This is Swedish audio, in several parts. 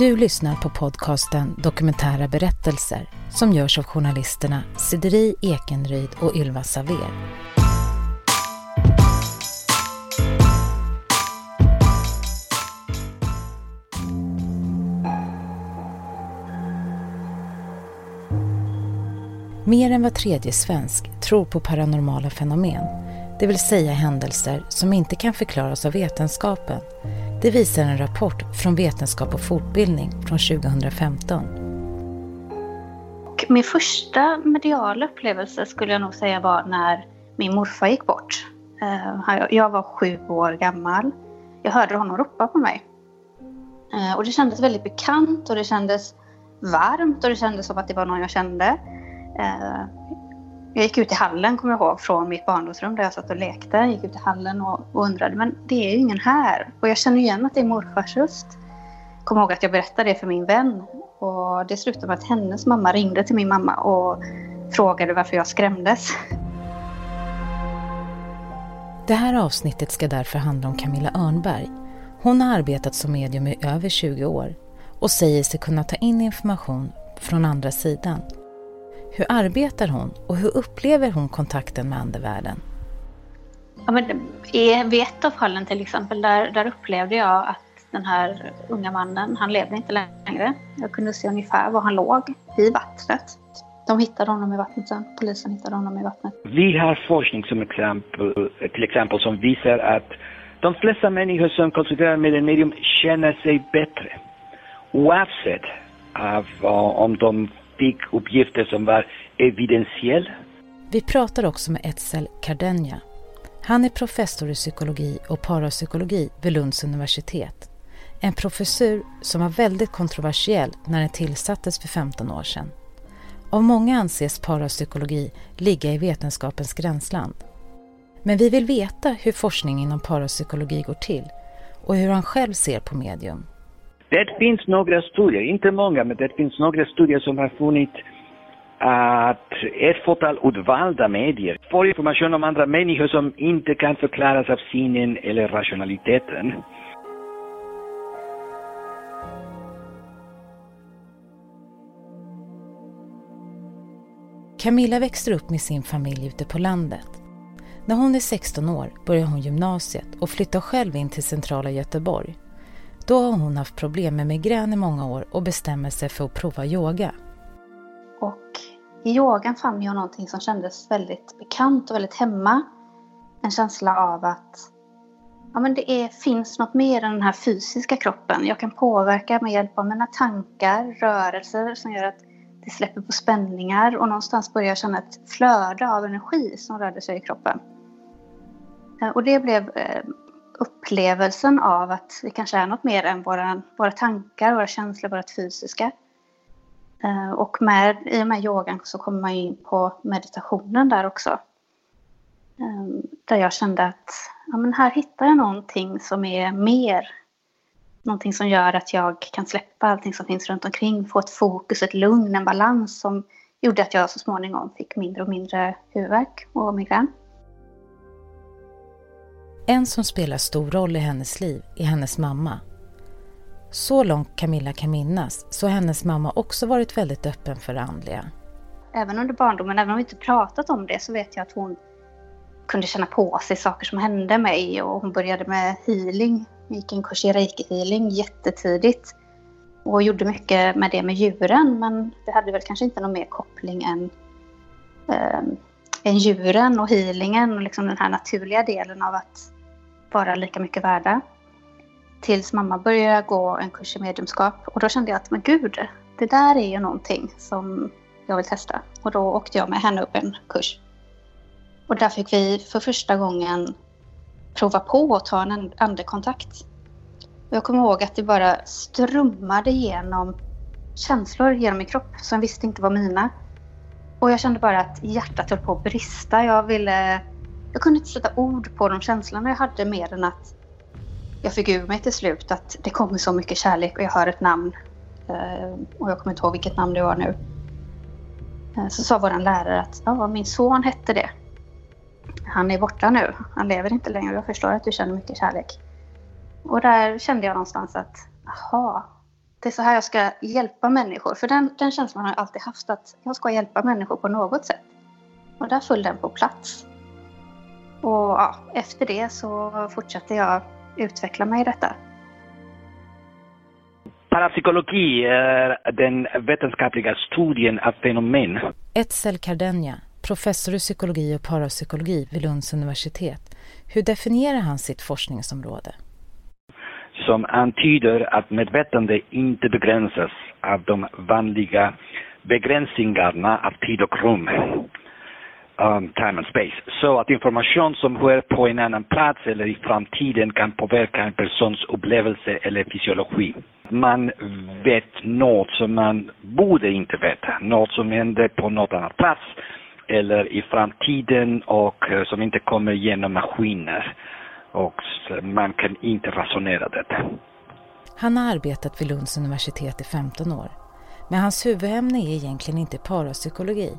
Du lyssnar på podcasten Dokumentära berättelser som görs av journalisterna Sideri Ekenryd och Ylva Saver. Mer än var tredje svensk tror på paranormala fenomen, det vill säga händelser som inte kan förklaras av vetenskapen det visar en rapport från Vetenskap och fortbildning från 2015. Min första mediala upplevelse skulle jag nog säga var när min morfar gick bort. Eh, jag var sju år gammal. Jag hörde honom ropa på mig. Eh, och det kändes väldigt bekant och det kändes varmt och det kändes som att det var någon jag kände. Eh, jag gick ut i hallen, kommer jag ihåg, från mitt barndomsrum där jag satt och lekte. Jag gick ut i hallen och, och undrade, men det är ju ingen här. Och jag känner igen att det är morfars röst. Kommer ihåg att jag berättade det för min vän. Och det slutade med att hennes mamma ringde till min mamma och frågade varför jag skrämdes. Det här avsnittet ska därför handla om Camilla Örnberg. Hon har arbetat som medium i över 20 år och säger sig kunna ta in information från andra sidan hur arbetar hon och hur upplever hon kontakten med andevärlden? Ja, men vid ett av fallen till exempel, där, där upplevde jag att den här unga mannen, han levde inte längre. Jag kunde se ungefär var han låg, i vattnet. De hittade honom i vattnet sen. Polisen hittade honom i vattnet. Vi har forskning som exempel, till exempel som visar att de flesta människor som konsulterar med en medium känner sig bättre. Oavsett av, om de fick uppgifter som var evidentiella. Vi pratar också med Etzel Cardenja. Han är professor i psykologi och parapsykologi vid Lunds universitet. En professur som var väldigt kontroversiell när den tillsattes för 15 år sedan. Av många anses parapsykologi ligga i vetenskapens gränsland. Men vi vill veta hur forskning inom parapsykologi går till och hur han själv ser på medium. Det finns några studier, inte många, men det finns några studier som har funnit att ett fåtal utvalda medier får information om andra människor som inte kan förklaras av sinnen eller rationaliteten. Camilla växer upp med sin familj ute på landet. När hon är 16 år börjar hon gymnasiet och flyttar själv in till centrala Göteborg. Då har hon haft problem med migrän i många år och bestämmer sig för att prova yoga. Och i yogan fann jag någonting som kändes väldigt bekant och väldigt hemma. En känsla av att ja, men det är, finns något mer än den här fysiska kroppen. Jag kan påverka med hjälp av mina tankar, rörelser som gör att det släpper på spänningar och någonstans börjar jag känna ett flöde av energi som rörde sig i kroppen. Eh, och det blev eh, upplevelsen av att vi kanske är något mer än våra, våra tankar, våra känslor, vårt fysiska. Eh, och med, i och med yogan så kommer man in på meditationen där också. Eh, där jag kände att ja, men här hittar jag någonting som är mer. Någonting som gör att jag kan släppa allting som finns runt omkring, få ett fokus, ett lugn, en balans som gjorde att jag så småningom fick mindre och mindre huvudvärk och migrän. En som spelar stor roll i hennes liv är hennes mamma. Så långt Camilla kan minnas så har hennes mamma också varit väldigt öppen för det andliga. Även under barndomen, även om vi inte pratat om det, så vet jag att hon kunde känna på sig saker som hände mig och hon började med healing. Hon gick en kurs i reiki-healing jättetidigt och gjorde mycket med det med djuren men det hade väl kanske inte någon mer koppling än, eh, än djuren och healingen och liksom den här naturliga delen av att vara lika mycket värda. Tills mamma började gå en kurs i mediumskap och då kände jag att men gud, det där är ju någonting som jag vill testa. Och då åkte jag med henne upp en kurs. Och där fick vi för första gången prova på att ta en andekontakt. Och jag kommer ihåg att det bara strömmade genom känslor genom min kropp som jag visste inte var mina. Och jag kände bara att hjärtat höll på att brista. Jag ville jag kunde inte sätta ord på de känslorna jag hade mer än att jag fick ur mig till slut att det kommer så mycket kärlek och jag hör ett namn. Eh, och jag kommer inte ihåg vilket namn det var nu. Eh, så sa vår lärare att ja, min son hette det. Han är borta nu. Han lever inte längre. Jag förstår att du känner mycket kärlek. Och där kände jag någonstans att, aha, det är så här jag ska hjälpa människor. För den, den känslan har jag alltid haft att jag ska hjälpa människor på något sätt. Och där föll den på plats. Och ja, efter det så fortsatte jag utveckla mig i detta. Parapsykologi är den vetenskapliga studien av fenomen. Etzel Cardenja, professor i psykologi och parapsykologi vid Lunds universitet. Hur definierar han sitt forskningsområde? Som antyder att medvetande inte begränsas av de vanliga begränsningarna av tid och rum um, time and space. Så att information som sker på en annan plats eller i framtiden kan påverka en persons upplevelse eller fysiologi. Man vet något som man borde inte veta, något som händer på något annat plats eller i framtiden och eh, som inte kommer genom maskiner. Och man kan inte resonera det. Han har arbetat vid Lunds universitet i 15 år. Men hans huvudämne är egentligen inte parapsykologi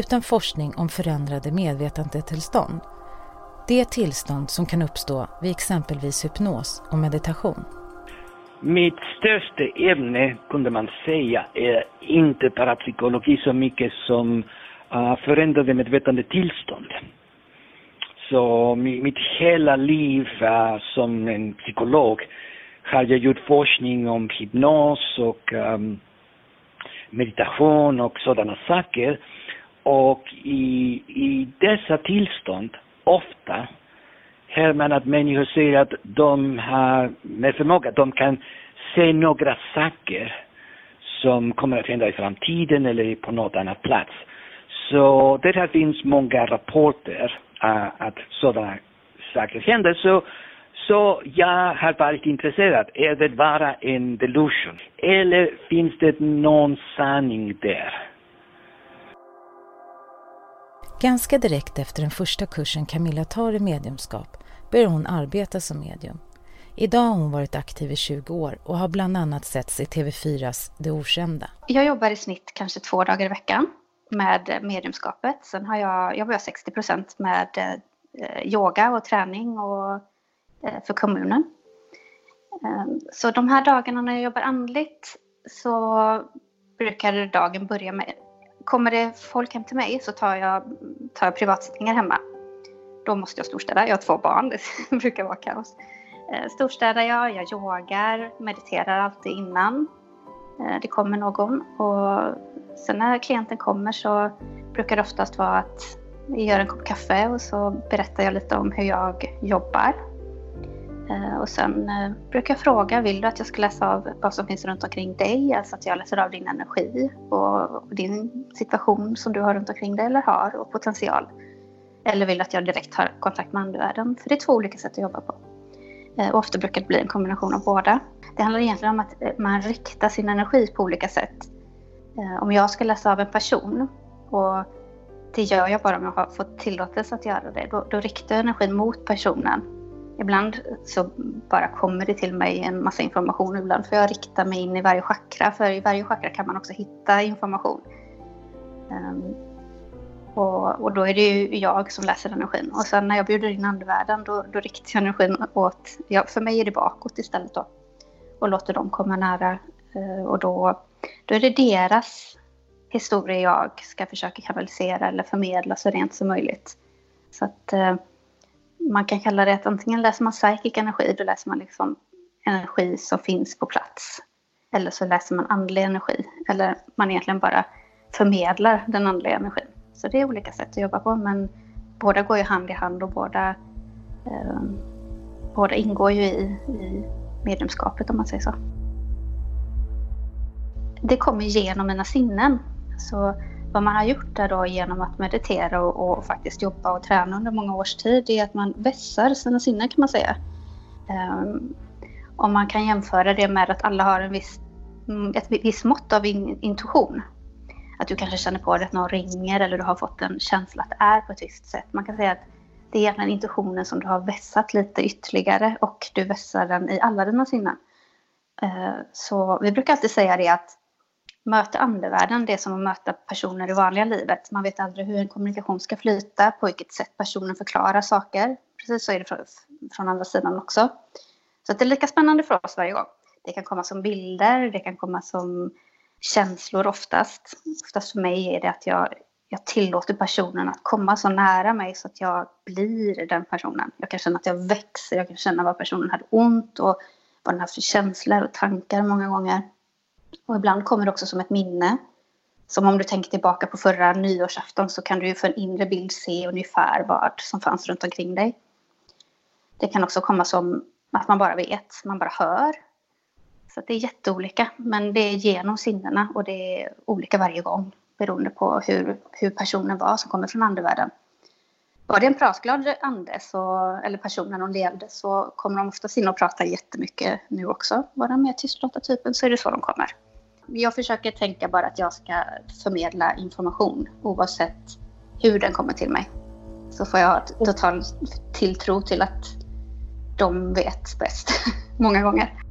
utan forskning om förändrade medvetandetillstånd. Det tillstånd som kan uppstå vid exempelvis hypnos och meditation. Mitt största ämne kunde man säga är inte parapsykologi så mycket som uh, förändrade medvetandetillstånd. Så mitt hela liv uh, som en psykolog har jag gjort forskning om hypnos och um, meditation och sådana saker. Och i, i dessa tillstånd, ofta, hör man att människor säger att de har med förmåga, de kan se några saker som kommer att hända i framtiden eller på något annat plats. Så det finns många rapporter uh, att sådana saker händer. Så, så jag har varit intresserad. Är det bara en delusion? Eller finns det någon sanning där? Ganska direkt efter den första kursen Camilla tar i mediumskap börjar hon arbeta som medium. Idag har hon varit aktiv i 20 år och har bland annat setts i TV4s Det Okända. Jag jobbar i snitt kanske två dagar i veckan med mediumskapet. Sen har jag, jobbar jag 60 procent med eh, yoga och träning och, Eh, för kommunen. Ehm, så de här dagarna när jag jobbar andligt så brukar dagen börja med kommer det folk hem till mig så tar jag, tar jag privatsittningar hemma. Då måste jag storstäda. Jag har två barn, det brukar vara kaos. Ehm, storstädar jag, jag yogar, mediterar alltid innan eh, det kommer någon. Och sen när klienten kommer så brukar det oftast vara att vi gör en kopp kaffe och så berättar jag lite om hur jag jobbar. Eh, och sen eh, brukar jag fråga, vill du att jag ska läsa av vad som finns runt omkring dig? Alltså att jag läser av din energi och din situation som du har runt omkring dig eller har och potential. Eller vill du att jag direkt har kontakt med andevärlden? För det är två olika sätt att jobba på. Eh, och ofta brukar det bli en kombination av båda. Det handlar egentligen om att man riktar sin energi på olika sätt. Om jag ska läsa av en person och det gör jag bara om jag har fått tillåtelse att göra det. Då, då riktar jag energin mot personen Ibland så bara kommer det till mig en massa information. Ibland får jag rikta mig in i varje chakra. För i varje chakra kan man också hitta information. Um, och, och, då är det ju jag som läser energin. Och sen när jag bjuder in andevärlden då, då riktar jag energin åt, ja, för mig är det bakåt istället då. Och låter dem komma nära. Uh, och då, då är det deras historia jag ska försöka kanalisera eller förmedla så rent som möjligt. Så att uh, man kan kalla det att antingen läser man psychic energi, då läser man liksom energi som finns på plats. Eller så läser man andlig energi. Eller man egentligen bara förmedlar den andliga energin. Så det är olika sätt att jobba på men båda går ju hand i hand och båda, eh, båda ingår ju i, i medlemskapet om man säger så. Det kommer genom mina sinnen. Så vad man har gjort där då genom att meditera och, och, faktiskt jobba och träna under många års tid är att man vässar sina sinnen kan man säga. Um, om man kan jämföra det med att alla har en viss, mm, ett visst mått av in, intuition. Att du kanske känner på dig att någon ringer eller du har fått en känsla att det är på ett visst sätt. Man kan säga att det är egentligen intuitionen som du har vässat lite ytterligare och du vässar den i alla dina sinnen. Uh, så vi brukar alltid säga det att möta andevärlden, det är som att möta personer i vanliga livet. Man vet aldrig hur en kommunikation ska flyta, på vilket sätt personen förklarar saker. Precis så är det från, andra sidan också. Så det är lika spännande för oss varje gång. Det kan komma som bilder, det kan komma som känslor oftast. Oftast för mig är det att jag, jag tillåter personen att komma så nära mig så att jag blir den personen. Jag kan känna att jag växer, jag kan känna vad personen hade ont och vad den haft för känslor och tankar många gånger. Och ibland kommer det också som ett minne. Som om du tänker tillbaka på förra nyårsafton så kan du ju för en inre bild se ungefär vad som fanns runt omkring dig. Det kan också komma som att man bara vet, man bara hör. Så det är jätteolika, men det är genom sinnena och det är olika varje gång beroende på hur, hur personen var som kommer från andevärlden. Var det en pratglad ande så, eller person när de levde så kommer de oftast in och pratar jättemycket nu också. Var de mer tystlåta typen så är det så de kommer. Jag försöker tänka bara att jag ska förmedla information oavsett hur den kommer till mig. Så får jag total tilltro till att de vet bäst många gånger.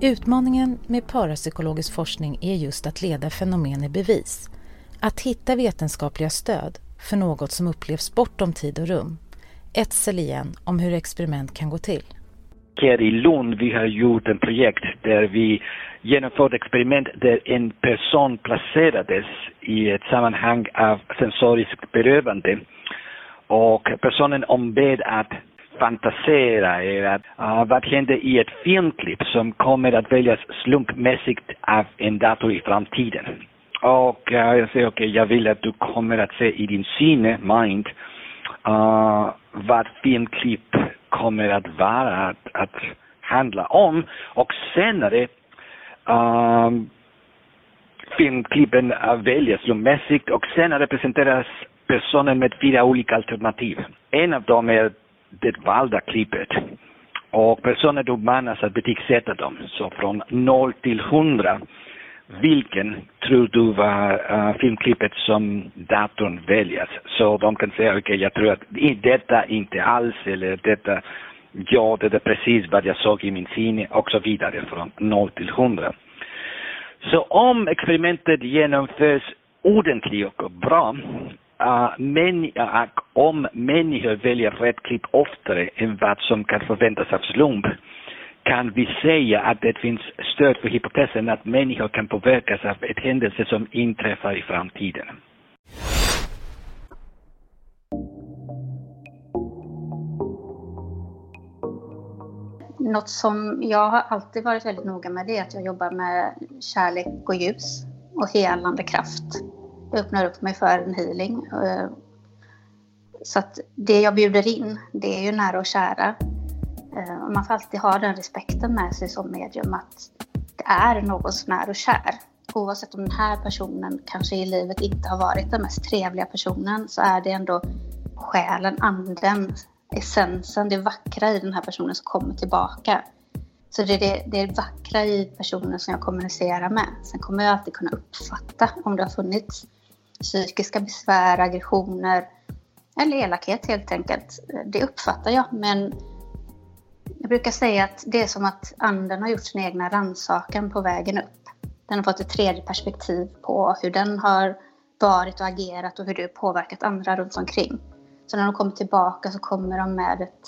Utmaningen med parapsykologisk forskning är just att leda fenomen i bevis. Att hitta vetenskapliga stöd för något som upplevs bortom tid och rum. Ett igen om hur experiment kan gå till. Här i Lund vi har gjort ett projekt där vi genomförde experiment där en person placerades i ett sammanhang av sensoriskt berövande och personen ombed att fantasera är att uh, vad händer i ett filmklipp som kommer att väljas slumpmässigt av en dator i framtiden. Och uh, jag säger okej, okay, jag vill att du kommer att se i din sinne, mind, uh, vad filmklipp kommer att vara att, att handla om och senare um, filmklippen eh, väljas slumpmässigt och senare presenteras personen med fyra olika alternativ. En av dem är det valda klippet. Och personen uppmanas att betygsätta dem. Så från 0 till 100. Vilken tror du var uh, filmklippet som datorn väljer? Så de kan säga, okej, okay, jag tror att detta inte alls, eller detta, ja, det är precis vad jag såg i min sinne, och så vidare, från 0 till 100. Så om experimentet genomförs ordentligt och bra, uh, men, uh, om människor väljer rätt klipp oftare än vad som kan förväntas av slump kan vi säga att det finns stöd för hypotesen att människor kan påverkas av ett händelse som inträffar i framtiden. Något som jag har alltid varit väldigt noga med det är att jag jobbar med kärlek och ljus och helande kraft Jag öppnar upp mig för en healing. Eh, så att det jag bjuder in, det är ju nära och kära. Eh, man får alltid ha den respekten med sig som medium att det är någon som är och kär. Oavsett om den här personen kanske i livet inte har varit den mest trevliga personen så är det ändå själen, anden, essensen, det vackra i den här personen som kommer tillbaka. Så det är det, det, är det vackra i personen som jag kommunicerar med. Sen kommer jag alltid kunna uppfatta om det har funnits psykiska besvär, aggressioner eller elakhet helt enkelt. Det uppfattar jag, men jag brukar säga att det är som att anden har gjort sin egna rannsakan på vägen upp. Den har fått ett tredje perspektiv på hur den har varit och agerat och hur det har påverkat andra runt omkring. Så när de kommer tillbaka så kommer de med ett,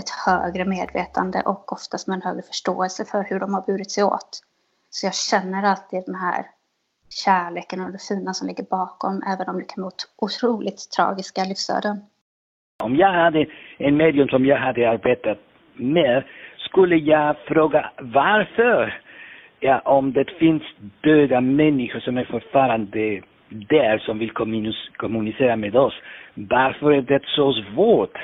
ett högre medvetande och oftast med en högre förståelse för hur de har burit sig åt. Så jag känner alltid den här kärleken och det fina som ligger bakom, även om det kan vara otroligt tragiska livsöden. Om jag hade en medium som jag hade arbetat mer, skulle jag fråga varför? Ja, om det finns döda människor som är fortfarande där som vill kommunicera med oss, varför är det så svårt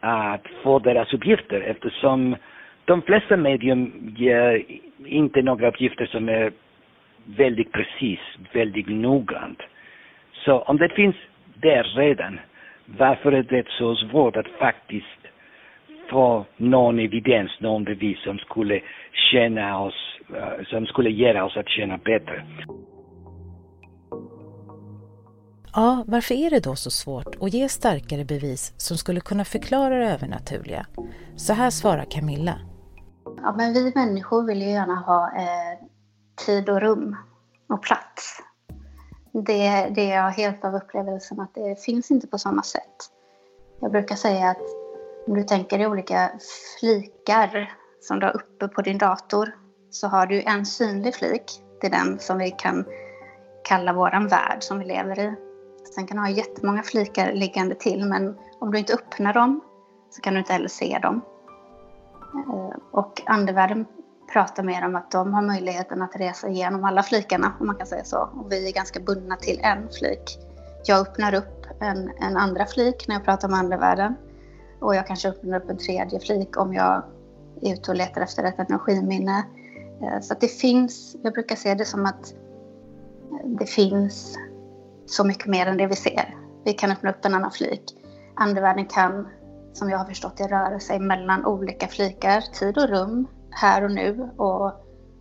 att få deras uppgifter? Eftersom de flesta medium ger inte några uppgifter som är väldigt precis, väldigt noggrant. Så om det finns där redan, varför är det så svårt att faktiskt få någon evidens, någon bevis som skulle känna oss, uh, som skulle göra oss att känna bättre? Ja, varför är det då så svårt att ge starkare bevis som skulle kunna förklara det övernaturliga? Så här svarar Camilla. Ja, men vi människor vill ju gärna ha eh, tid och rum och plats. Det, det är jag helt av upplevelsen att det finns inte på samma sätt. Jag brukar säga att om du tänker dig olika flikar som du har uppe på din dator så har du en synlig flik. Det är den som vi kan kalla våran värld som vi lever i. Sen kan du ha jättemånga flikar liggande till men om du inte öppnar dem så kan du inte heller se dem. Eh, och andevärlden pratar mer om att de har möjligheten att resa igenom alla flikarna, om man kan säga så. Och vi är ganska bundna till en flik. Jag öppnar upp en, en andra flik när jag pratar om andevärlden. Och jag kanske öppnar upp en tredje flik om jag är ute och letar efter ett energiminne. Eh, så att det finns, jag brukar se det som att eh, det finns så mycket mer än det vi ser. Vi kan öppna upp en annan flik. Andevärlden kan, som jag har förstått det, röra sig mellan olika flikar, tid och rum, här och nu och,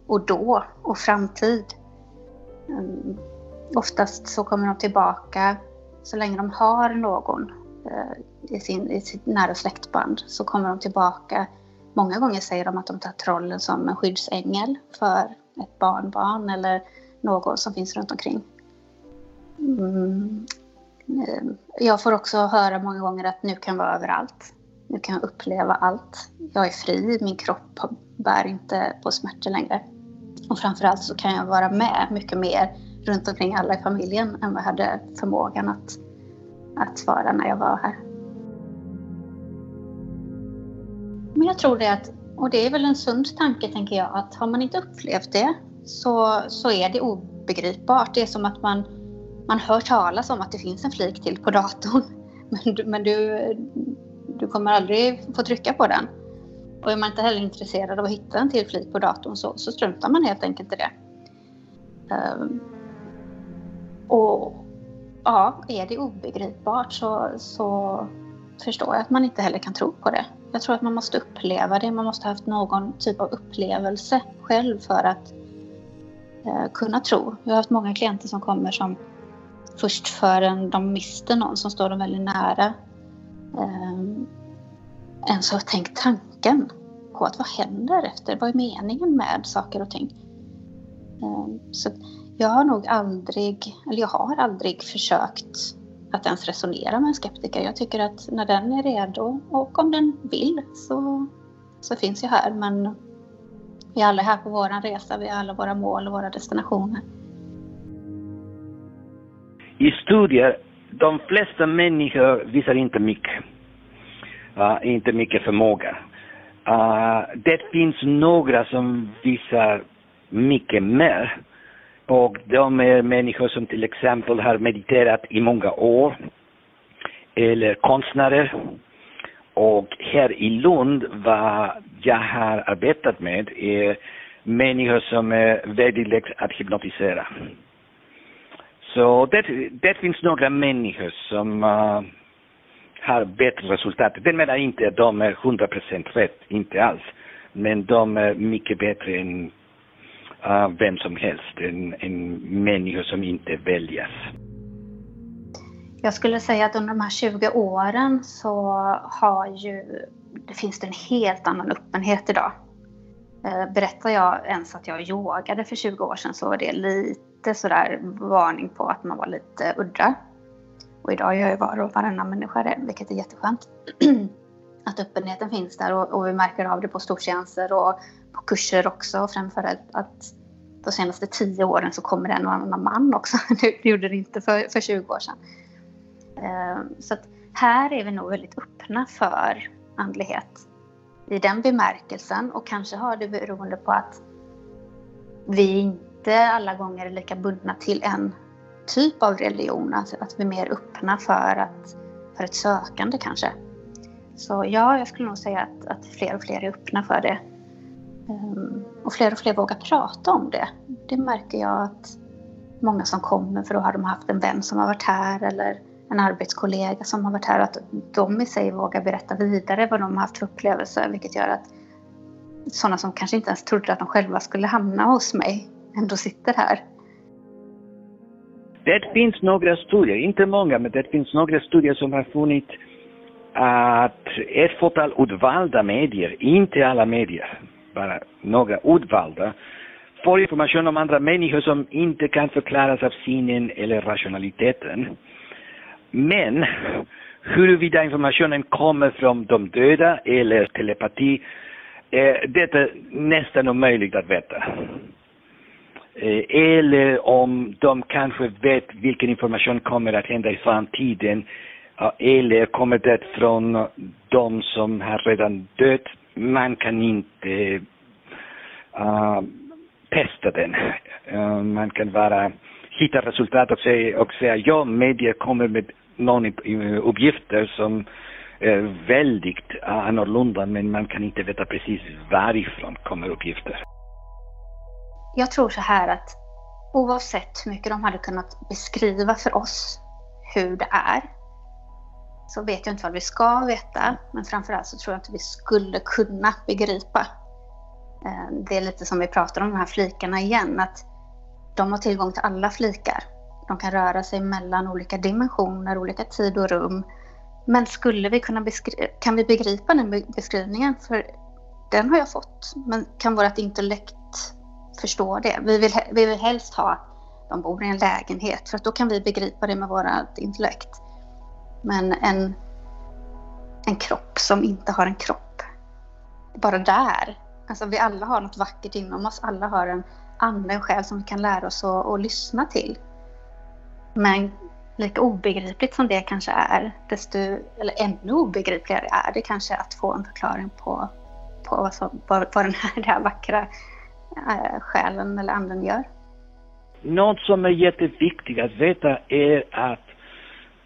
och då och framtid. Um, oftast så kommer de tillbaka så länge de har någon uh, i, sin, i sitt nära släktband så kommer de tillbaka. Många gånger säger de att de tar trollen som en skyddsängel för ett barnbarn eller någon som finns runt omkring. Mm. Eh, jag får också höra många gånger att nu kan jag vara överallt. Nu kan jag uppleva allt. Jag är fri, min kropp bär inte på smärtor längre. Och framförallt så kan jag vara med mycket mer runt omkring alla i familjen än vad jag hade förmågan att, att vara när jag var här. Men jag tror det att, och det är väl en sund tanke tänker jag, att har man inte upplevt det så, så är det obegripbart. Det är som att man, man hör talas om att det finns en flik till på datorn. Men, du, men du, du kommer aldrig få trycka på den. Och är man inte heller intresserad av att hitta en till flik på datorn så, så struntar man helt enkelt i det. Um, och ja, är det obegripbart så, så förstår jag att man inte heller kan tro på det. Jag tror att man måste uppleva det. Man måste ha haft någon typ av upplevelse själv för att eh, kunna tro. Jag har haft många klienter som kommer som först förrän de mister någon som står dem väldigt nära eh, ens har tänkt tanken på att vad händer efter? Vad är meningen med saker och ting? Eh, så jag har nog aldrig, eller jag har aldrig försökt att ens resonera med en skeptiker. Jag tycker att när den är redo och om den vill så, så finns jag här. Men vi är alla här på vår resa, vi har alla våra mål och våra destinationer. I studier, de flesta människor visar inte mycket. Uh, inte mycket förmåga. Uh, det finns några som visar mycket mer. Och de är människor som till exempel har mediterat i många år. Eller konstnärer. Och här i Lund, vad jag har arbetat med är människor som är väldigt lätt att hypnotisera. Så det, det finns några människor som uh, har bättre resultat. Det menar inte att de är 100% rätt, inte alls. Men de är mycket bättre än uh, vem som helst, en, en människa som inte väljas. Jag skulle säga att under de här 20 åren så har ju, det finns det en helt annan öppenhet idag. Eh, berättar jag ens att jag yogade för 20 år sedan så var det lite sådär varning på att man var lite udda. Och idag gör ju var och varannan människa det, vilket är jätteskönt. att öppenheten finns där och, och vi märker av det på stortjänster och på kurser också. Framförallt att de senaste tio åren så kommer det en och annan man också. Det gjorde det inte för, för 20 år sedan. Ehm, så att här är vi nog väldigt öppna för andlighet i den bemärkelsen och kanske har det beroende på att vi inte alla gånger är lika bundna till en typ av religion, alltså att vi är mer öppna för, att, för ett sökande kanske. Så ja, jag skulle nog säga att, att fler och fler är öppna för det. Um, och fler och fler vågar prata om det. Det märker jag att många som kommer, för då har de haft en vän som har varit här eller en arbetskollega som har varit här, att de i sig vågar berätta vidare vad de har haft för upplevelser, vilket gör att sådana som kanske inte ens trodde att de själva skulle hamna hos mig ändå sitter här. Det finns några studier, inte många, men det finns några studier som har funnit att ett fåtal utvalda medier, inte alla medier, bara några utvalda, får information om andra människor som inte kan förklaras av sinnen eller rationaliteten. Men Huruvida informationen kommer från de döda eller telepati, eh, det är nästan omöjligt att veta. Eh, eller om de kanske vet vilken information kommer att hända i framtiden. Eller kommer det från de som har redan dött. Man kan inte uh, testa den. Uh, man kan bara hitta resultat och säga, och säga ja, media kommer med någon uppgifter som är väldigt annorlunda men man kan inte veta precis varifrån kommer uppgifter. Jag tror så här att oavsett hur mycket de hade kunnat beskriva för oss hur det är så vet jag inte vad vi ska veta men framförallt så tror jag inte vi skulle kunna begripa. Eh, det är lite som vi pratar om de här flikarna igen att de har tillgång till alla flikar. De kan röra sig mellan olika dimensioner, olika tid och rum. Men skulle vi kunna kan vi begripa den beskrivningen? För den har jag fått. Men kan vårt intellekt förstå det? Vi vill, vi vill helst ha att de bor i en lägenhet för att då kan vi begripa det med vårt intellekt. Men en, en kropp som inte har en kropp. Bara där. Alltså vi alla har något vackert inom oss. Alla har en ande, en själ som vi kan lära oss att, att lyssna till. Men lika obegripligt som det kanske är, desto, eller ännu obegripligare är det kanske att få en förklaring på, på vad, som, vad, vad den här, den här vackra äh, själen eller anden gör. Något som är jätteviktigt att veta är att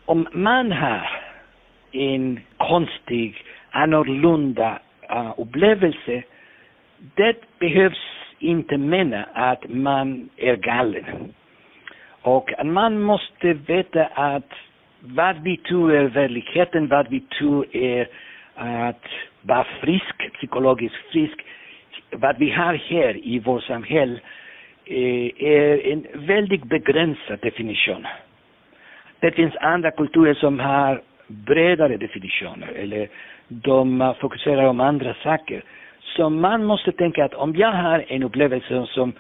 om man har en konstig, annorlunda uh, upplevelse, det behövs inte mena att man är galen. Och man måste veta att vad vi tror är verkligheten, vad vi tror är att vara frisk, psykologiskt frisk, vad vi har här i vårt samhälle eh, är en väldigt begränsad definition. Det finns andra kulturer som har bredare definitioner eller de eh, fokuserar om andra saker. Så man måste tänka att om jag har en upplevelse som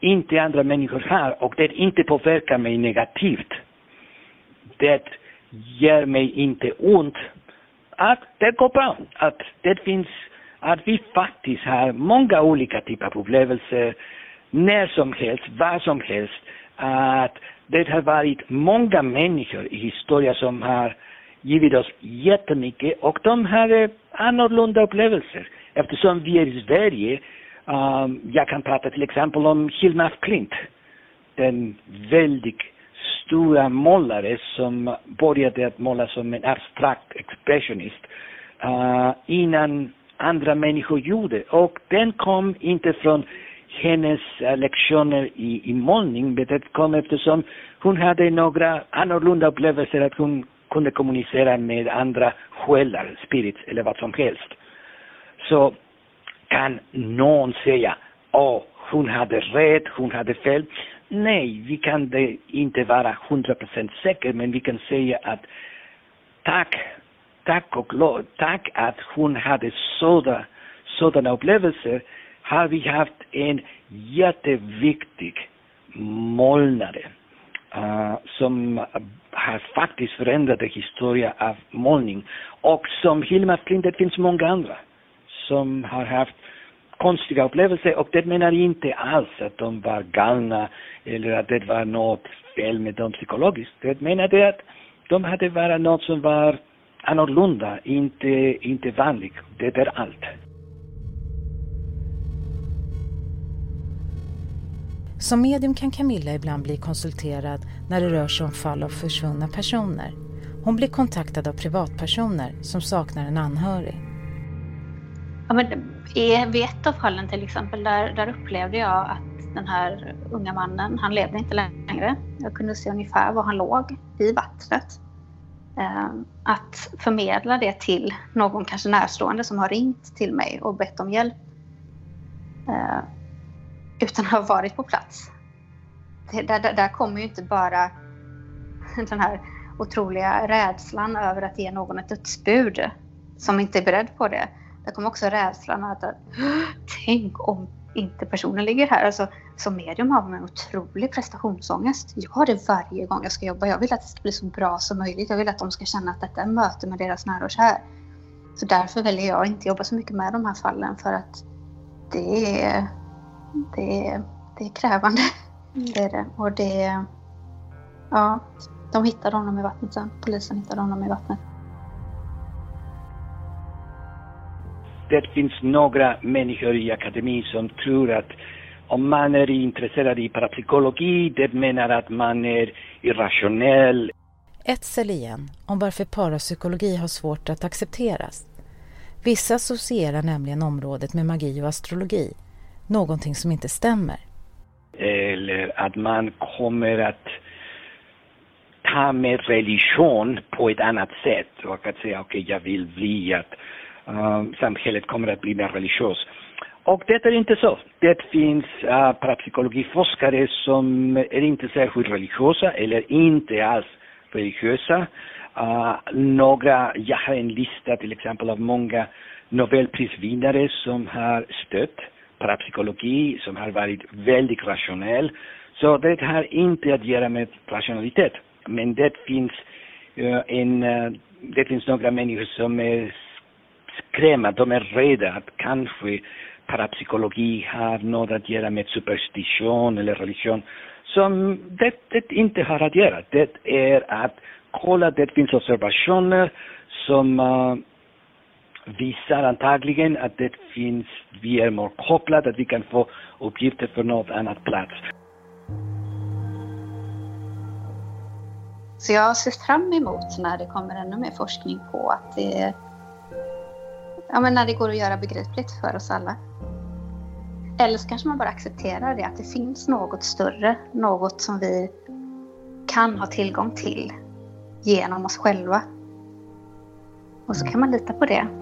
inte andra människor har och det inte påverkar mig negativt. Det gör mig inte ont. Att det går bra. Att det finns, att vi faktiskt har många olika typer av upplevelser när som helst, var som helst. Att det har varit många människor i historien som har givit oss jättemycket och de har eh, annorlunda upplevelser. Eftersom vi är i Sverige Um, jag kan prata till exempel om Hilma af Klint, den väldigt stora målare som började att måla som en abstrakt expressionist uh, innan andra människor gjorde. Och den kom inte från hennes eh, lektioner i, i målning, men det kom eftersom hon hade några annorlunda upplevelser att hon kunde kommunicera med andra själar, spirits eller vad som helst. Så kan någon säga, åh, oh, hon hade rätt, hon hade fel. Nej, vi kan det inte vara 100% säkra, men vi kan säga att tack, tack och lov, tack att hon hade sådana, sådana upplevelser har vi haft en jätteviktig målnare uh, eh, som har faktiskt förändrat historien av målning. Och som Hilma Flint, det finns många andra som har haft konstiga upplevelser och det menar inte alls att de var galna eller att det var något fel med dem psykologiskt. Det menar det att de hade bara något som var annorlunda, inte, inte vanligt. Det är allt. Som medium kan Camilla ibland bli konsulterad när det rör sig om fall av försvunna personer. Hon blir kontaktad av privatpersoner som saknar en anhörig. Ja, men vid ett av fallen till exempel, där, där upplevde jag att den här unga mannen, han levde inte längre. Jag kunde se ungefär var han låg i vattnet. Ehm, att förmedla det till någon kanske närstående som har ringt till mig och bett om hjälp. Ehm, utan att ha varit på plats. Det, där, där, där kommer ju inte bara den här otroliga rädslan över att ge någon ett dödsbud som inte är beredd på det. Det kommer också rädslan att, tänk om inte personen ligger här. Alltså, som medium har man en otrolig prestationsångest. Jag har det varje gång jag ska jobba. Jag vill att det ska bli så bra som möjligt. Jag vill att de ska känna att detta är möte med deras nära och kär. Så därför väljer jag att inte jobba så mycket med de här fallen för att det är, det är, det är krävande. Det är det. Och det... Ja, de hittade honom i vattnet sen. Polisen hittade honom i vattnet. det finns några människor i akademin som tror att om man är intresserad i parapsykologi, det menar att man är irrationell. Etzel igen om varför parapsykologi har svårt att accepteras. Vissa associerar nämligen området med magi och astrologi, någonting som inte stämmer. Eller att man kommer att ta med religion på ett annat sätt och att säga okej, okay, jag vill bli att uh, samhället kommer att bli mer religiöst. Och det är inte så. Det finns uh, parapsykologiforskare som är inte särskilt religiösa eller inte alls religiösa. Uh, några, jag har en lista till exempel av många Nobelprisvinnare som har stött parapsykologi, som har varit väldigt rationell. Så det har inte att göra med rationalitet. Men det finns uh, en, uh, det finns några människor som är skrämda, de är rädda att kanske parapsykologi har något att göra med superstition eller religion som det, det inte har att göra. Det är att kolla, det finns observationer som uh, visar antagligen att det finns, vi är mer kopplade, att vi kan få uppgifter från något annat plats. Så jag ser fram emot när det kommer ännu mer forskning på att det ja, men när det går att göra begripligt för oss alla. Eller så kanske man bara accepterar det, att det finns något större, något som vi kan ha tillgång till genom oss själva. Och så kan man lita på det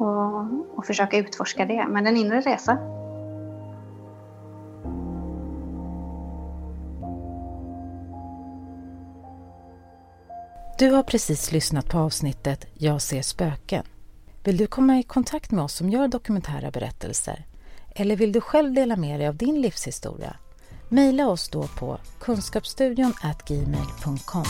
och, och försöka utforska det. Men en inre resa. Du har precis lyssnat på avsnittet Jag ser spöken vill du komma i kontakt med oss som gör dokumentära berättelser? Eller vill du själv dela med dig av din livshistoria? Maila oss då på kunskapsstudion gmail.com.